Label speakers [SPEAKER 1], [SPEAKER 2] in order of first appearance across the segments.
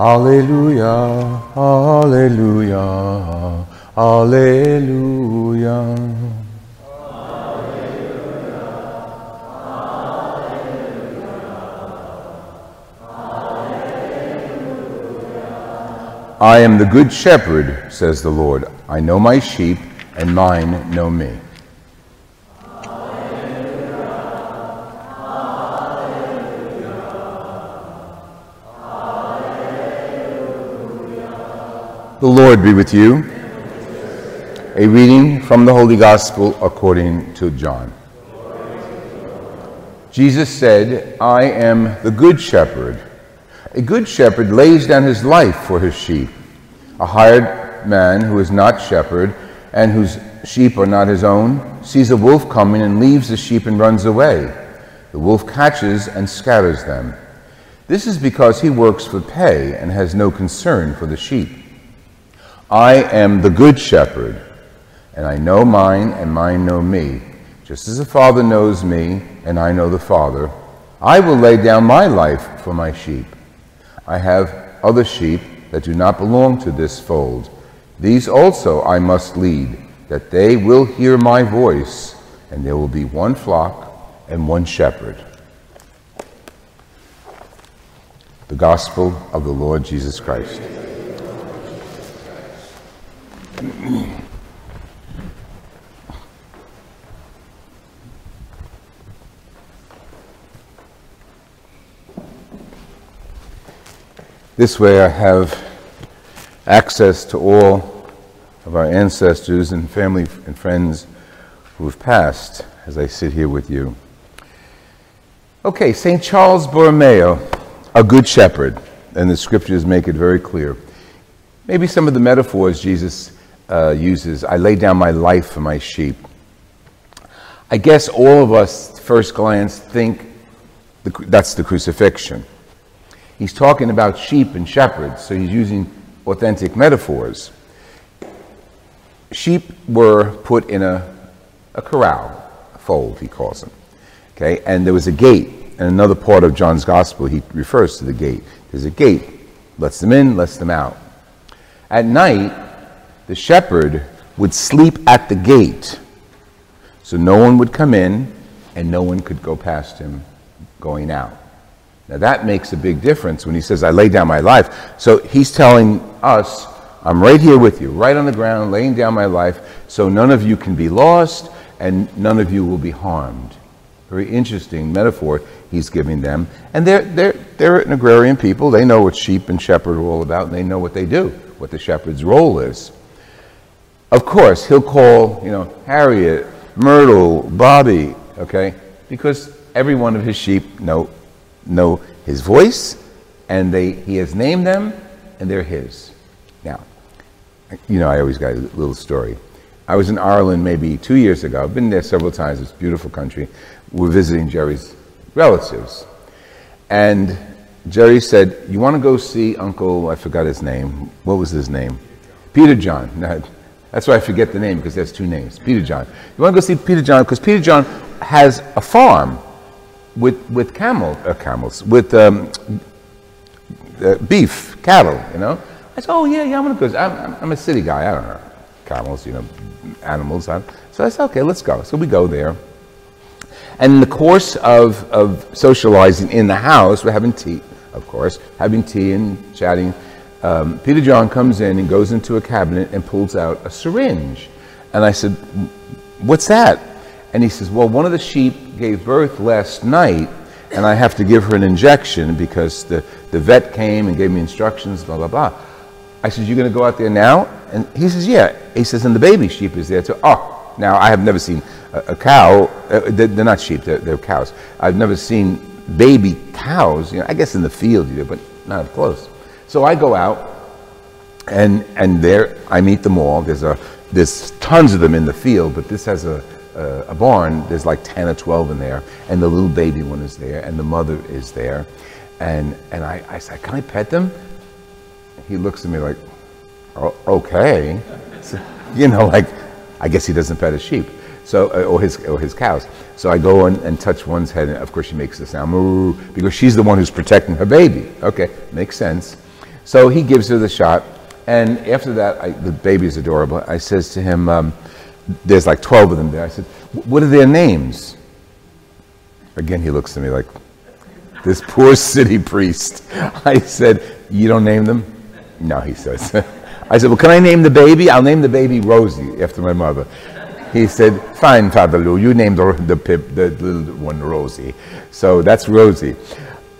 [SPEAKER 1] Alleluia, Alleluia, Alleluia. I am the good shepherd, says the Lord. I know my sheep, and mine know me. The Lord be with you. A reading from the Holy Gospel according to John. Jesus said, I am the good shepherd. A good shepherd lays down his life for his sheep. A hired man who is not shepherd and whose sheep are not his own sees a wolf coming and leaves the sheep and runs away. The wolf catches and scatters them. This is because he works for pay and has no concern for the sheep. I am the good shepherd, and I know mine, and mine know me. Just as the Father knows me, and I know the Father, I will lay down my life for my sheep. I have other sheep that do not belong to this fold. These also I must lead, that they will hear my voice, and there will be one flock and one shepherd. The Gospel of the Lord Jesus Christ. This way, I have access to all of our ancestors and family and friends who have passed as I sit here with you. Okay, St. Charles Borromeo, a good shepherd, and the scriptures make it very clear. Maybe some of the metaphors Jesus uh, uses I lay down my life for my sheep. I guess all of us, first glance, think that's the crucifixion. He's talking about sheep and shepherds, so he's using authentic metaphors. Sheep were put in a, a corral, a fold, he calls them. Okay, and there was a gate. In another part of John's gospel, he refers to the gate. There's a gate, lets them in, lets them out. At night, the shepherd would sleep at the gate so no one would come in and no one could go past him going out. Now that makes a big difference when he says, I lay down my life. So he's telling us, I'm right here with you, right on the ground, laying down my life, so none of you can be lost and none of you will be harmed. Very interesting metaphor he's giving them. And they're, they're, they're an agrarian people. They know what sheep and shepherd are all about, and they know what they do, what the shepherd's role is. Of course, he'll call, you know, Harriet, Myrtle, Bobby, okay? Because every one of his sheep know, know his voice, and they, he has named them, and they're his. Now, you know, I always got a little story. I was in Ireland maybe two years ago. I've been there several times. It's a beautiful country. We're visiting Jerry's relatives. And Jerry said, You want to go see Uncle, I forgot his name. What was his name? Peter John. That's why I forget the name because there's two names. Peter John. You want to go see Peter John because Peter John has a farm with with camel uh, camels with um, uh, beef cattle. You know. I said, oh yeah, yeah, I'm gonna go. I'm, I'm a city guy. I don't know camels. You know, animals. so I said, okay, let's go. So we go there. And in the course of, of socializing in the house, we're having tea, of course, having tea and chatting um, Peter John comes in and goes into a cabinet and pulls out a syringe. And I said, What's that? And he says, Well, one of the sheep gave birth last night, and I have to give her an injection because the, the vet came and gave me instructions, blah, blah, blah. I said, You're going to go out there now? And he says, Yeah. He says, And the baby sheep is there too. Oh, now I have never seen a, a cow. Uh, they're, they're, not sheep, they're, they're, cows. I've never seen baby cows, you know, I guess in the field, you but not up close. So I go out, and, and there I meet them all. There's, a, there's tons of them in the field, but this has a, a, a barn. There's like 10 or 12 in there, and the little baby one is there, and the mother is there. And, and I, I said, Can I pet them? he looks at me like, oh, okay. So, you know, like, I guess he doesn't pet his sheep. So, uh, or his, or his cows. So I go and, and touch one's head, and of course she makes the sound, moo, because she's the one who's protecting her baby. Okay, makes sense. So he gives her the shot, and after that, I, the baby's adorable. I says to him, um, there's like 12 of them there. I said, what are their names? Again, he looks at me like, this poor city priest. I said, you don't name them? No, he says. I said, Well, can I name the baby? I'll name the baby Rosie after my mother. He said, Fine, Father Lou, you named the, the, the little one Rosie. So that's Rosie.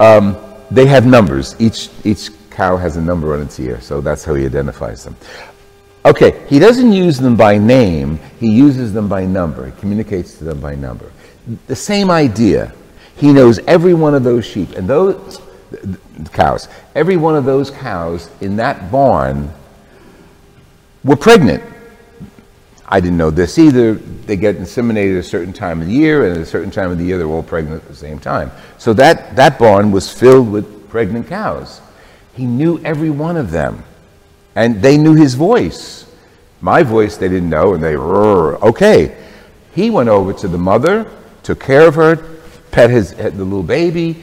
[SPEAKER 1] Um, they have numbers. Each, each cow has a number on its ear, so that's how he identifies them. Okay, he doesn't use them by name, he uses them by number. He communicates to them by number. The same idea. He knows every one of those sheep, and those cows. Every one of those cows in that barn were pregnant. I didn't know this either. They get inseminated at a certain time of the year, and at a certain time of the year, they're all pregnant at the same time. So that, that barn was filled with pregnant cows. He knew every one of them, and they knew his voice. My voice they didn't know, and they were okay. He went over to the mother, took care of her, pet his, the little baby,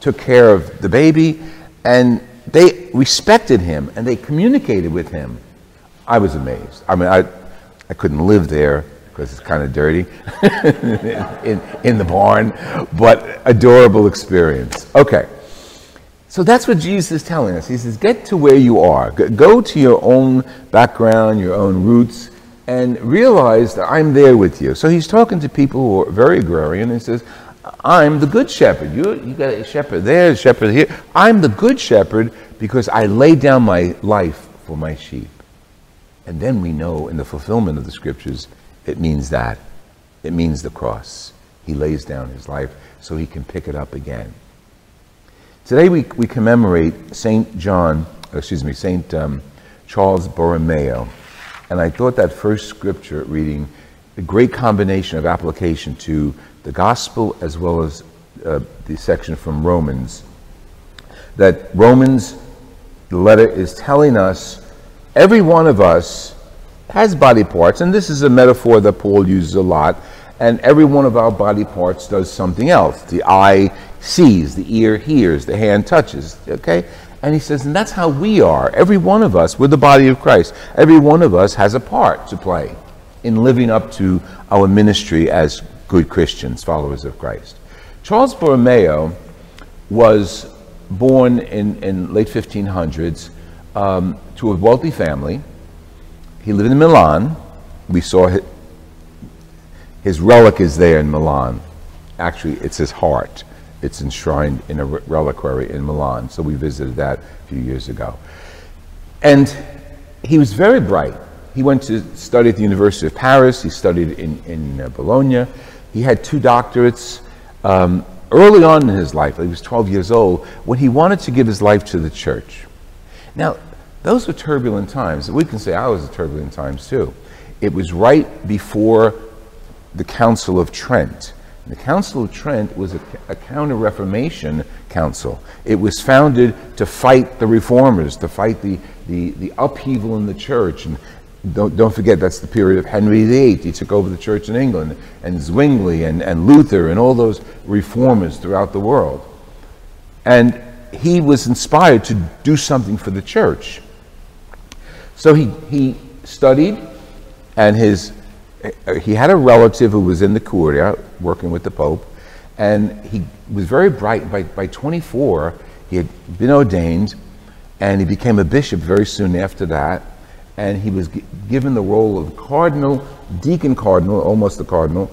[SPEAKER 1] took care of the baby, and they respected him and they communicated with him. I was amazed. I mean, I, I couldn't live there because it's kind of dirty in, in the barn, but adorable experience. Okay. So that's what Jesus is telling us. He says, get to where you are. Go to your own background, your own roots, and realize that I'm there with you. So he's talking to people who are very agrarian. He says, I'm the good shepherd. You, you got a shepherd there, a shepherd here. I'm the good shepherd because I lay down my life for my sheep. And then we know in the fulfillment of the scriptures, it means that. It means the cross. He lays down his life so he can pick it up again. Today we, we commemorate St. John, excuse me, St. Um, Charles Borromeo. And I thought that first scripture reading, a great combination of application to the gospel as well as uh, the section from Romans. That Romans, the letter is telling us every one of us has body parts, and this is a metaphor that Paul uses a lot, and every one of our body parts does something else. The eye sees, the ear hears, the hand touches, okay? And he says, and that's how we are. Every one of us, we're the body of Christ. Every one of us has a part to play in living up to our ministry as good Christians, followers of Christ. Charles Borromeo was born in, in late 1500s um, to a wealthy family. He lived in Milan. We saw his, his relic is there in Milan. Actually, it's his heart. It's enshrined in a reliquary in Milan. So we visited that a few years ago. And he was very bright. He went to study at the University of Paris. He studied in, in uh, Bologna. He had two doctorates. Um, early on in his life, he was 12 years old, when he wanted to give his life to the church. Now, those were turbulent times. We can say I was turbulent times too. It was right before the Council of Trent. The Council of Trent was a, a counter Reformation council. It was founded to fight the reformers, to fight the, the, the upheaval in the church. And don't, don't forget, that's the period of Henry VIII. He took over the church in England, and Zwingli and, and Luther and all those reformers throughout the world. And he was inspired to do something for the church. So he, he studied, and his, Uh, he had a relative who was in the Curia working with the Pope, and he was very bright. By, by 24, he had been ordained, and he became a bishop very soon after that and he was given the role of cardinal, deacon cardinal, almost the cardinal,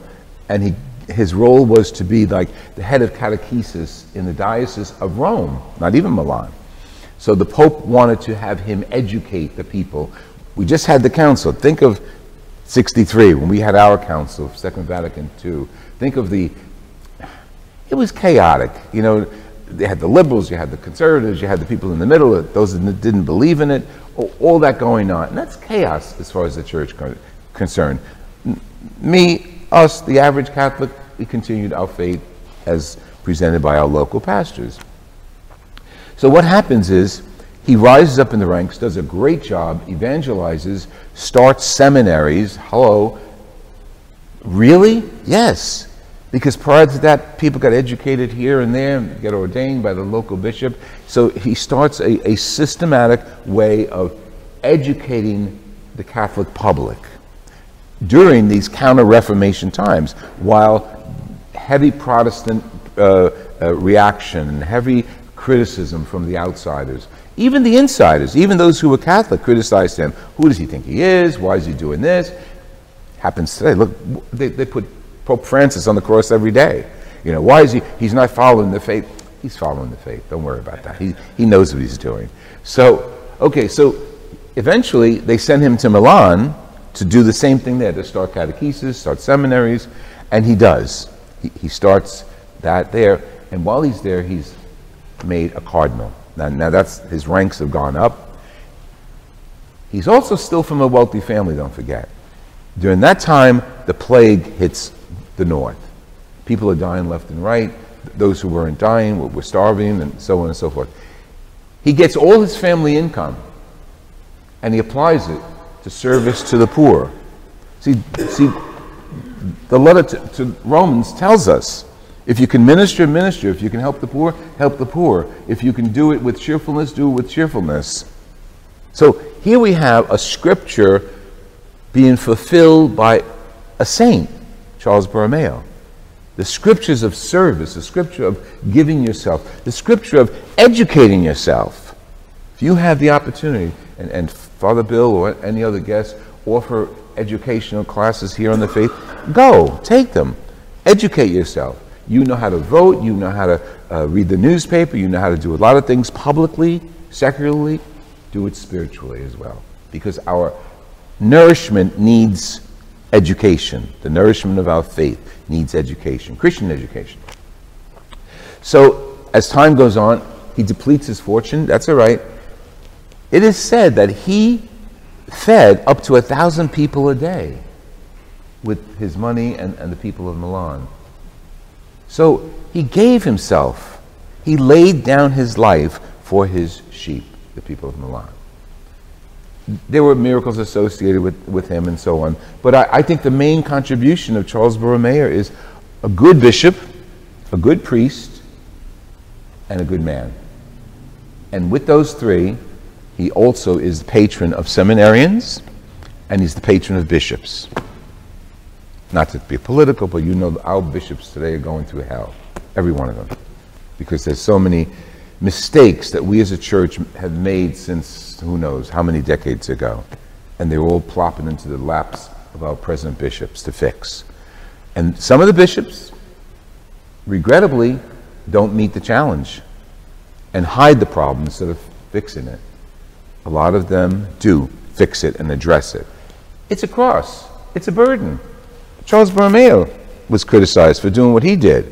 [SPEAKER 1] and he his role was to be like the head of catechesis in the diocese of Rome, not even Milan. So the Pope wanted to have him educate the people. We just had the council. Think of 63 when we had our council, Second Vatican II. Think of the, it was chaotic. You know, they had the liberals, you had the conservatives, you had the people in the middle, those that didn't believe in it, all that going on. And that's chaos as far as the church concerned. Me, us, the average Catholic, we continued our faith as presented by our local pastors. So what happens is he rises up in the ranks, does a great job, evangelizes, starts seminaries. Hello. Really? Yes. Because prior to that, people got educated here and there, and get ordained by the local bishop. So he starts a, a systematic way of educating the Catholic public during these counter Reformation times, while heavy Protestant uh, uh, reaction and heavy criticism from the outsiders. Even the insiders, even those who were Catholic, criticized him. Who does he think he is? Why is he doing this? Happens today. Look, they, they put Pope Francis on the cross every day. You know, why is he? He's not following the faith. He's following the faith. Don't worry about that. He, he knows what he's doing. So, okay, so eventually they send him to Milan to do the same thing there, to start catechesis, start seminaries, and he does. He, he starts that there, and while he's there, he's made a cardinal. Now, now that's his ranks have gone up. He's also still from a wealthy family, don't forget. During that time, the plague hits the north. People are dying left and right. Those who weren't dying were, were starving, and so on and so forth. He gets all his family income and he applies it to service to the poor. See, see the letter to, to Romans tells us if you can minister, minister. If you can help the poor, help the poor. If you can do it with cheerfulness, do it with cheerfulness. So here we have a scripture being fulfilled by a saint, Charles Borromeo. The scriptures of service, the scripture of giving yourself, the scripture of educating yourself. If you have the opportunity, and, and Father Bill or any other guest offer educational classes here on the faith, go, take them. Educate yourself. You know how to vote, you know how to uh, read the newspaper, you know how to do a lot of things publicly, secularly. Do it spiritually as well. Because our nourishment needs education. The nourishment of our faith needs education, Christian education. So, as time goes on, he depletes his fortune. That's all right. It is said that he fed up to a thousand people a day with his money and, and the people of Milan. So he gave himself, he laid down his life for his sheep, the people of Milan. There were miracles associated with, with him and so on. But I, I think the main contribution of Charles Borromeo is a good bishop, a good priest, and a good man. And with those three, he also is the patron of seminarians and he's the patron of bishops. Not to be political, but you know our bishops today are going through hell. Every one of them. Because there's so many mistakes that we as a church have made since who knows how many decades ago. And they're all plopping into the laps of our present bishops to fix. And some of the bishops, regrettably, don't meet the challenge and hide the problem instead of fixing it. A lot of them do fix it and address it. It's a cross, it's a burden. Charles Borromeo was criticized for doing what he did.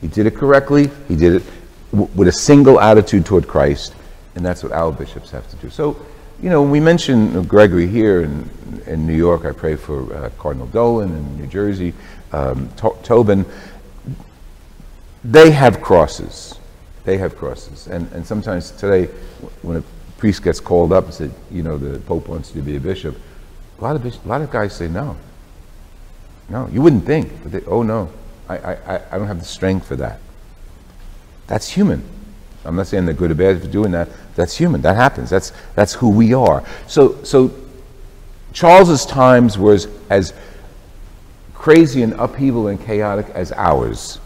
[SPEAKER 1] He did it correctly, he did it w- with a single attitude toward Christ, and that's what our bishops have to do. So, you know, we mention Gregory here in, in New York, I pray for uh, Cardinal Dolan in New Jersey, um, to- Tobin. They have crosses. They have crosses. And, and sometimes today, when a priest gets called up and said, you know, the Pope wants you to be a bishop, a lot of, a lot of guys say no. No, you wouldn't think, but they, oh no, I, I, I don't have the strength for that. That's human. I'm not saying they're good or bad for doing that. That's human. That happens. That's, that's who we are. So, so Charles's times were as, as crazy and upheaval and chaotic as ours.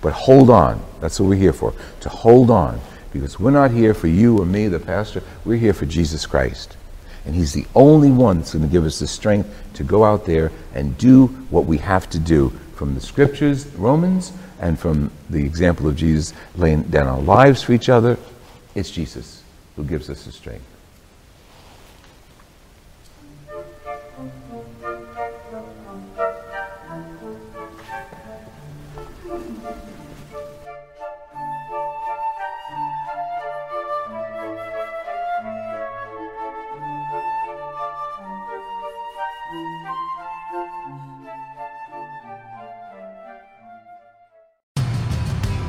[SPEAKER 1] But hold on. That's what we're here for. To hold on. Because we're not here for you or me, the pastor. We're here for Jesus Christ. And He's the only one that's going to give us the strength to go out there and do what we have to do from the scriptures, Romans, and from the example of Jesus laying down our lives for each other. It's Jesus who gives us the strength.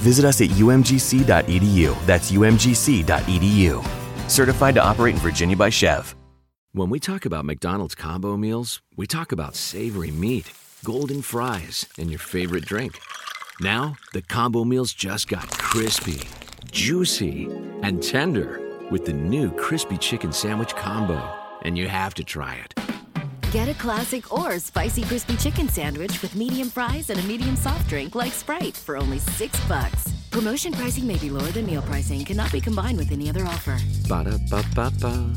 [SPEAKER 2] Visit us at umgc.edu. That's umgc.edu. Certified to operate in Virginia by SCHEV.
[SPEAKER 3] When we talk about McDonald's combo meals, we talk about savory meat, golden fries, and your favorite drink. Now, the combo meals just got crispy, juicy, and tender with the new Crispy Chicken Sandwich combo. And you have to try it.
[SPEAKER 4] Get a classic or spicy crispy chicken sandwich with medium fries and a medium soft drink like Sprite for only six bucks. Promotion pricing may be lower than meal pricing. Cannot be combined with any other offer.
[SPEAKER 3] Ba da ba ba ba.